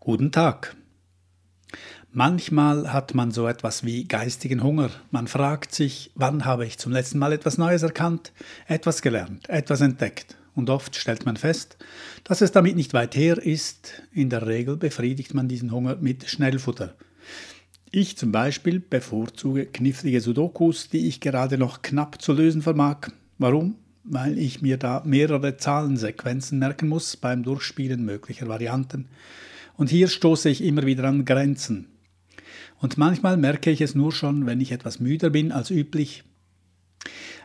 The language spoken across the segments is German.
Guten Tag. Manchmal hat man so etwas wie geistigen Hunger. Man fragt sich, wann habe ich zum letzten Mal etwas Neues erkannt, etwas gelernt, etwas entdeckt. Und oft stellt man fest, dass es damit nicht weit her ist. In der Regel befriedigt man diesen Hunger mit Schnellfutter. Ich zum Beispiel bevorzuge knifflige Sudokus, die ich gerade noch knapp zu lösen vermag. Warum? Weil ich mir da mehrere Zahlensequenzen merken muss beim Durchspielen möglicher Varianten. Und hier stoße ich immer wieder an Grenzen. Und manchmal merke ich es nur schon, wenn ich etwas müder bin als üblich.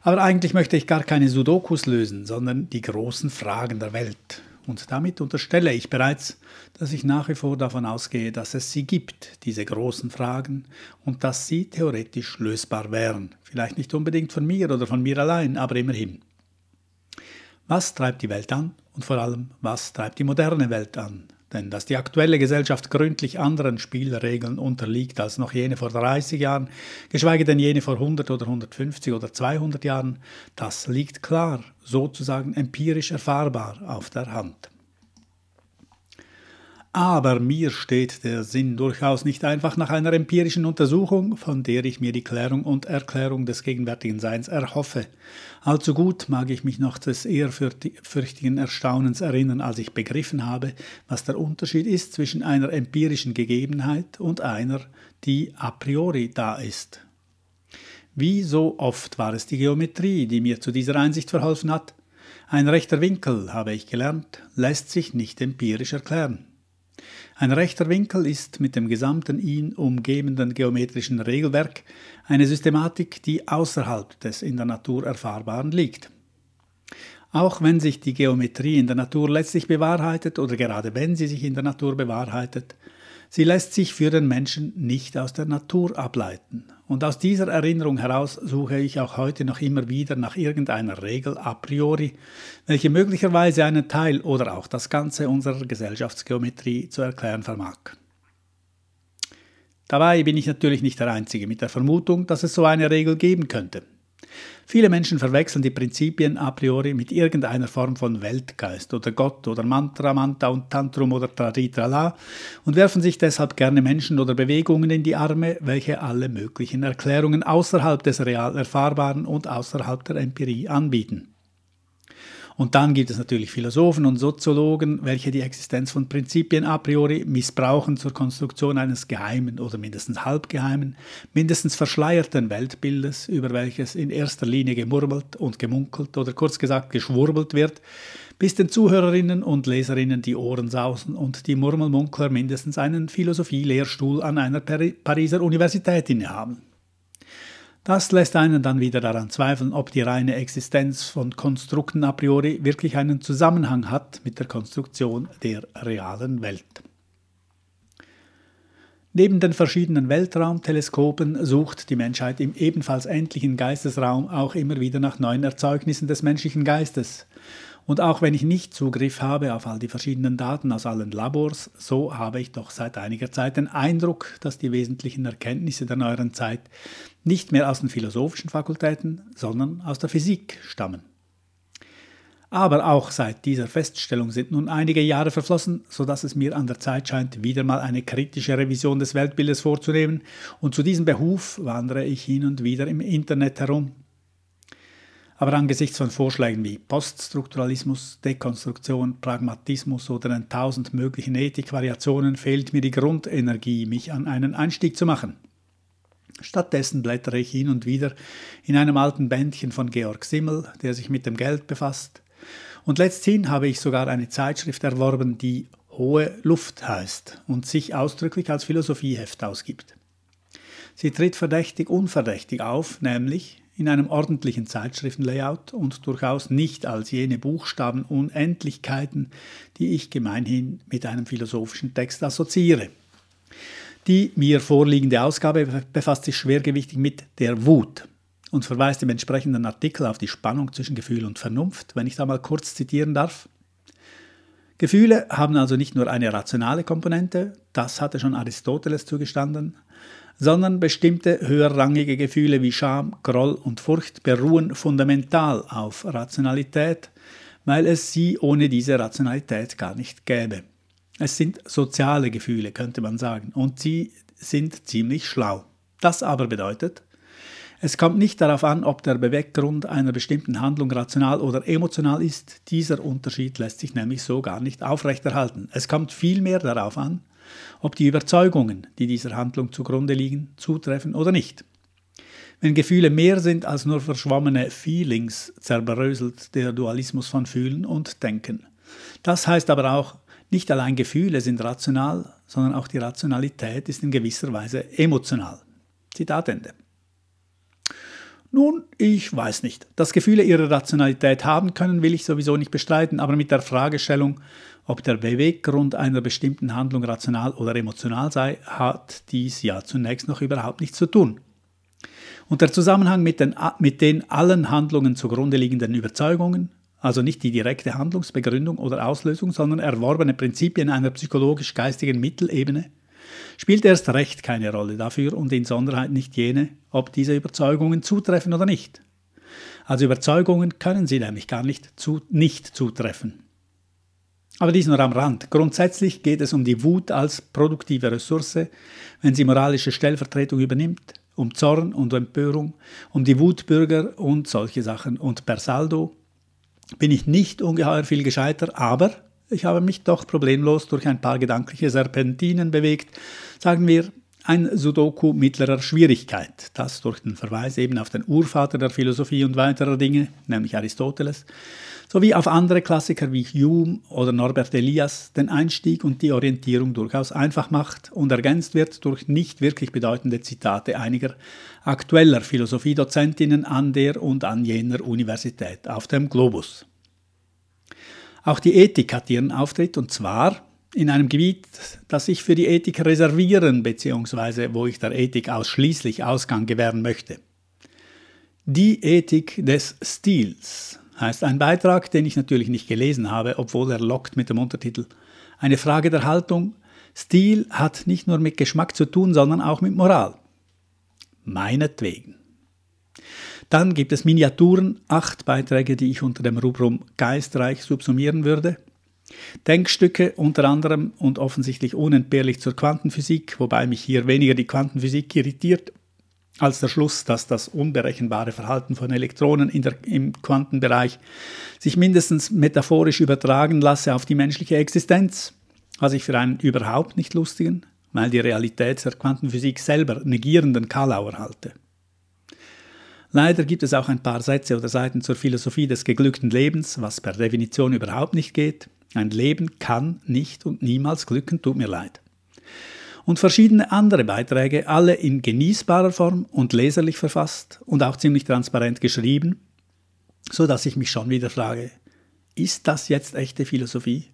Aber eigentlich möchte ich gar keine Sudokus lösen, sondern die großen Fragen der Welt. Und damit unterstelle ich bereits, dass ich nach wie vor davon ausgehe, dass es sie gibt, diese großen Fragen, und dass sie theoretisch lösbar wären. Vielleicht nicht unbedingt von mir oder von mir allein, aber immerhin. Was treibt die Welt an und vor allem, was treibt die moderne Welt an? Denn dass die aktuelle Gesellschaft gründlich anderen Spielregeln unterliegt als noch jene vor 30 Jahren, geschweige denn jene vor 100 oder 150 oder 200 Jahren, das liegt klar, sozusagen empirisch erfahrbar auf der Hand. Aber mir steht der Sinn durchaus nicht einfach nach einer empirischen Untersuchung, von der ich mir die Klärung und Erklärung des gegenwärtigen Seins erhoffe. Allzu gut mag ich mich noch des ehrfürchtigen Erstaunens erinnern, als ich begriffen habe, was der Unterschied ist zwischen einer empirischen Gegebenheit und einer, die a priori da ist. Wie so oft war es die Geometrie, die mir zu dieser Einsicht verholfen hat. Ein rechter Winkel, habe ich gelernt, lässt sich nicht empirisch erklären. Ein rechter Winkel ist mit dem gesamten ihn umgebenden geometrischen Regelwerk eine Systematik, die außerhalb des in der Natur Erfahrbaren liegt. Auch wenn sich die Geometrie in der Natur letztlich bewahrheitet oder gerade wenn sie sich in der Natur bewahrheitet, Sie lässt sich für den Menschen nicht aus der Natur ableiten. Und aus dieser Erinnerung heraus suche ich auch heute noch immer wieder nach irgendeiner Regel a priori, welche möglicherweise einen Teil oder auch das Ganze unserer Gesellschaftsgeometrie zu erklären vermag. Dabei bin ich natürlich nicht der Einzige mit der Vermutung, dass es so eine Regel geben könnte. Viele Menschen verwechseln die Prinzipien a priori mit irgendeiner Form von Weltgeist oder Gott oder Mantra, Manta und Tantrum oder Traditrala und werfen sich deshalb gerne Menschen oder Bewegungen in die Arme, welche alle möglichen Erklärungen außerhalb des real Erfahrbaren und außerhalb der Empirie anbieten. Und dann gibt es natürlich Philosophen und Soziologen, welche die Existenz von Prinzipien a priori missbrauchen zur Konstruktion eines geheimen oder mindestens halbgeheimen, mindestens verschleierten Weltbildes, über welches in erster Linie gemurmelt und gemunkelt oder kurz gesagt geschwurbelt wird, bis den Zuhörerinnen und Leserinnen die Ohren sausen und die Murmelmunkler mindestens einen Philosophielehrstuhl an einer Pariser Universität innehaben. Das lässt einen dann wieder daran zweifeln, ob die reine Existenz von Konstrukten a priori wirklich einen Zusammenhang hat mit der Konstruktion der realen Welt. Neben den verschiedenen Weltraumteleskopen sucht die Menschheit im ebenfalls endlichen Geistesraum auch immer wieder nach neuen Erzeugnissen des menschlichen Geistes. Und auch wenn ich nicht Zugriff habe auf all die verschiedenen Daten aus allen Labors, so habe ich doch seit einiger Zeit den Eindruck, dass die wesentlichen Erkenntnisse der neueren Zeit nicht mehr aus den philosophischen Fakultäten, sondern aus der Physik stammen. Aber auch seit dieser Feststellung sind nun einige Jahre verflossen, so dass es mir an der Zeit scheint, wieder mal eine kritische Revision des Weltbildes vorzunehmen, und zu diesem Behuf wandere ich hin und wieder im Internet herum, aber angesichts von Vorschlägen wie Poststrukturalismus, Dekonstruktion, Pragmatismus oder den tausend möglichen Ethikvariationen fehlt mir die Grundenergie, mich an einen Einstieg zu machen. Stattdessen blättere ich hin und wieder in einem alten Bändchen von Georg Simmel, der sich mit dem Geld befasst. Und letzthin habe ich sogar eine Zeitschrift erworben, die Hohe Luft heißt und sich ausdrücklich als Philosophieheft ausgibt. Sie tritt verdächtig unverdächtig auf, nämlich in einem ordentlichen Zeitschriftenlayout und durchaus nicht als jene Buchstabenunendlichkeiten, die ich gemeinhin mit einem philosophischen Text assoziiere. Die mir vorliegende Ausgabe befasst sich schwergewichtig mit der Wut und verweist im entsprechenden Artikel auf die Spannung zwischen Gefühl und Vernunft, wenn ich da mal kurz zitieren darf. Gefühle haben also nicht nur eine rationale Komponente, das hatte schon Aristoteles zugestanden, sondern bestimmte höherrangige Gefühle wie Scham, Groll und Furcht beruhen fundamental auf Rationalität, weil es sie ohne diese Rationalität gar nicht gäbe. Es sind soziale Gefühle, könnte man sagen, und sie sind ziemlich schlau. Das aber bedeutet, es kommt nicht darauf an, ob der Beweggrund einer bestimmten Handlung rational oder emotional ist. Dieser Unterschied lässt sich nämlich so gar nicht aufrechterhalten. Es kommt vielmehr darauf an, ob die Überzeugungen, die dieser Handlung zugrunde liegen, zutreffen oder nicht. Wenn Gefühle mehr sind als nur verschwommene Feelings, zerbröselt der Dualismus von Fühlen und Denken. Das heißt aber auch, nicht allein Gefühle sind rational, sondern auch die Rationalität ist in gewisser Weise emotional. Zitat Ende. Nun, ich weiß nicht. Dass Gefühle ihre Rationalität haben können, will ich sowieso nicht bestreiten, aber mit der Fragestellung, ob der Beweggrund einer bestimmten Handlung rational oder emotional sei, hat dies ja zunächst noch überhaupt nichts zu tun. Und der Zusammenhang mit den, mit den allen Handlungen zugrunde liegenden Überzeugungen, also nicht die direkte Handlungsbegründung oder Auslösung, sondern erworbene Prinzipien einer psychologisch-geistigen Mittelebene, spielt erst recht keine Rolle dafür und insonderheit nicht jene, ob diese Überzeugungen zutreffen oder nicht. Als Überzeugungen können sie nämlich gar nicht, zu, nicht zutreffen. Aber dies nur am Rand. Grundsätzlich geht es um die Wut als produktive Ressource, wenn sie moralische Stellvertretung übernimmt, um Zorn und Empörung, um die Wutbürger und solche Sachen. Und per Saldo bin ich nicht ungeheuer viel gescheiter, aber ich habe mich doch problemlos durch ein paar gedankliche Serpentinen bewegt, sagen wir ein Sudoku mittlerer Schwierigkeit, das durch den Verweis eben auf den Urvater der Philosophie und weiterer Dinge, nämlich Aristoteles, sowie auf andere Klassiker wie Hume oder Norbert Elias den Einstieg und die Orientierung durchaus einfach macht und ergänzt wird durch nicht wirklich bedeutende Zitate einiger aktueller Philosophiedozentinnen an der und an jener Universität auf dem Globus. Auch die Ethik hat ihren Auftritt und zwar in einem Gebiet, das ich für die Ethik reservieren bzw. wo ich der Ethik ausschließlich Ausgang gewähren möchte. Die Ethik des Stils heißt ein Beitrag, den ich natürlich nicht gelesen habe, obwohl er lockt mit dem Untertitel Eine Frage der Haltung. Stil hat nicht nur mit Geschmack zu tun, sondern auch mit Moral. Meinetwegen. Dann gibt es Miniaturen, acht Beiträge, die ich unter dem Rubrum Geistreich subsumieren würde. Denkstücke unter anderem und offensichtlich unentbehrlich zur Quantenphysik, wobei mich hier weniger die Quantenphysik irritiert als der Schluss, dass das unberechenbare Verhalten von Elektronen der, im Quantenbereich sich mindestens metaphorisch übertragen lasse auf die menschliche Existenz, was ich für einen überhaupt nicht lustigen, weil die Realität der Quantenphysik selber negierenden Kalauer halte. Leider gibt es auch ein paar Sätze oder Seiten zur Philosophie des geglückten Lebens, was per Definition überhaupt nicht geht. Ein Leben kann nicht und niemals glücken, tut mir leid. Und verschiedene andere Beiträge, alle in genießbarer Form und leserlich verfasst und auch ziemlich transparent geschrieben, so dass ich mich schon wieder frage, ist das jetzt echte Philosophie?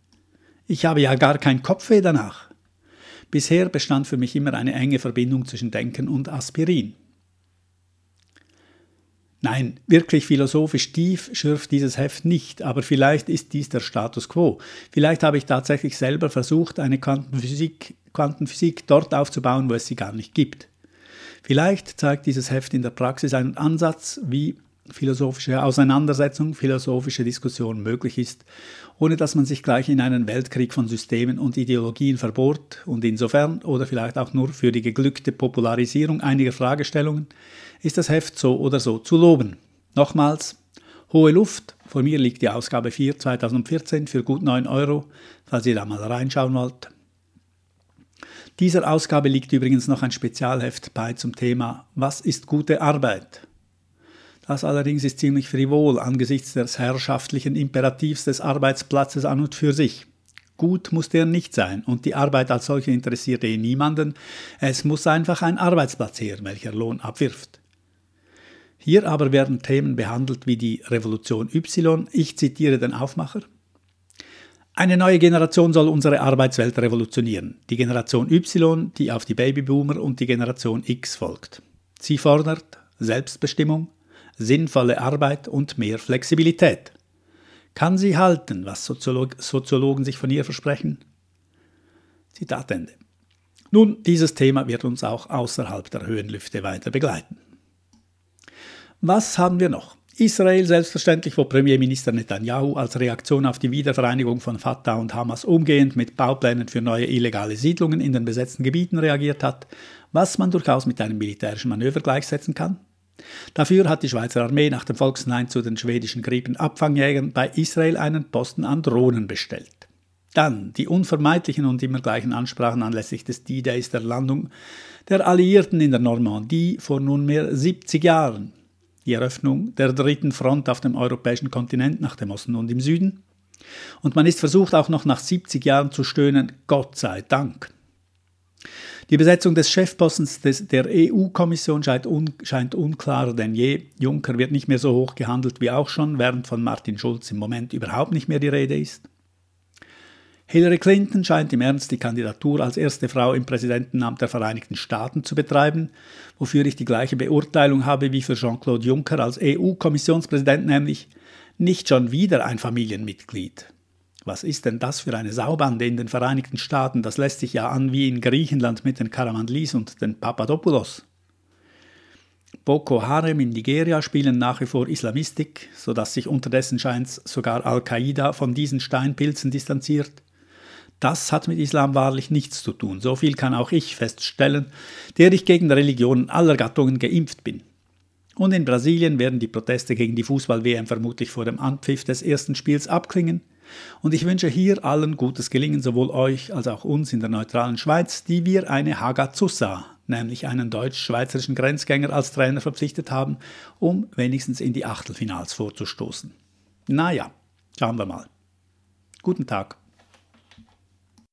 Ich habe ja gar kein Kopfweh danach. Bisher bestand für mich immer eine enge Verbindung zwischen Denken und Aspirin. Nein, wirklich philosophisch tief schürft dieses Heft nicht, aber vielleicht ist dies der Status quo. Vielleicht habe ich tatsächlich selber versucht, eine Quantenphysik, Quantenphysik dort aufzubauen, wo es sie gar nicht gibt. Vielleicht zeigt dieses Heft in der Praxis einen Ansatz, wie philosophische Auseinandersetzung, philosophische Diskussion möglich ist, ohne dass man sich gleich in einen Weltkrieg von Systemen und Ideologien verbohrt und insofern oder vielleicht auch nur für die geglückte Popularisierung einiger Fragestellungen ist das Heft so oder so zu loben. Nochmals, hohe Luft, vor mir liegt die Ausgabe 4 2014 für gut 9 Euro, falls ihr da mal reinschauen wollt. Dieser Ausgabe liegt übrigens noch ein Spezialheft bei zum Thema Was ist gute Arbeit? Das allerdings ist ziemlich frivol angesichts des herrschaftlichen Imperativs des Arbeitsplatzes an und für sich. Gut muss der nicht sein und die Arbeit als solche interessiert eh niemanden. Es muss einfach ein Arbeitsplatz her, welcher Lohn abwirft. Hier aber werden Themen behandelt wie die Revolution Y. Ich zitiere den Aufmacher. Eine neue Generation soll unsere Arbeitswelt revolutionieren. Die Generation Y, die auf die Babyboomer und die Generation X folgt. Sie fordert Selbstbestimmung, sinnvolle Arbeit und mehr Flexibilität. Kann sie halten, was Soziolog Soziologen sich von ihr versprechen? Zitat Ende. Nun, dieses Thema wird uns auch außerhalb der Höhenlüfte weiter begleiten. Was haben wir noch? Israel selbstverständlich, wo Premierminister Netanyahu als Reaktion auf die Wiedervereinigung von Fatah und Hamas umgehend mit Bauplänen für neue illegale Siedlungen in den besetzten Gebieten reagiert hat, was man durchaus mit einem militärischen Manöver gleichsetzen kann. Dafür hat die Schweizer Armee nach dem Volksnein zu den schwedischen Gripen-Abfangjägern bei Israel einen Posten an Drohnen bestellt. Dann die unvermeidlichen und immer gleichen Ansprachen anlässlich des D-Days der Landung der Alliierten in der Normandie vor nunmehr 70 Jahren die Eröffnung der dritten Front auf dem europäischen Kontinent nach dem Osten und im Süden. Und man ist versucht auch noch nach 70 Jahren zu stöhnen, Gott sei Dank. Die Besetzung des Chefpostens des, der EU-Kommission scheint, un, scheint unklarer denn je. Juncker wird nicht mehr so hoch gehandelt wie auch schon, während von Martin Schulz im Moment überhaupt nicht mehr die Rede ist. Hillary Clinton scheint im Ernst die Kandidatur als erste Frau im Präsidentenamt der Vereinigten Staaten zu betreiben, wofür ich die gleiche Beurteilung habe wie für Jean-Claude Juncker als EU-Kommissionspräsident, nämlich nicht schon wieder ein Familienmitglied. Was ist denn das für eine Saubande in den Vereinigten Staaten? Das lässt sich ja an wie in Griechenland mit den Karamanlis und den Papadopoulos. Boko Haram in Nigeria spielen nach wie vor Islamistik, sodass sich unterdessen scheint sogar Al-Qaida von diesen Steinpilzen distanziert. Das hat mit Islam wahrlich nichts zu tun. So viel kann auch ich feststellen, der ich gegen Religionen aller Gattungen geimpft bin. Und in Brasilien werden die Proteste gegen die Fußball-WM vermutlich vor dem Anpfiff des ersten Spiels abklingen. Und ich wünsche hier allen gutes Gelingen, sowohl euch als auch uns in der neutralen Schweiz, die wir eine Hagazusa, nämlich einen deutsch-schweizerischen Grenzgänger als Trainer verpflichtet haben, um wenigstens in die Achtelfinals vorzustoßen. Naja, schauen wir mal. Guten Tag.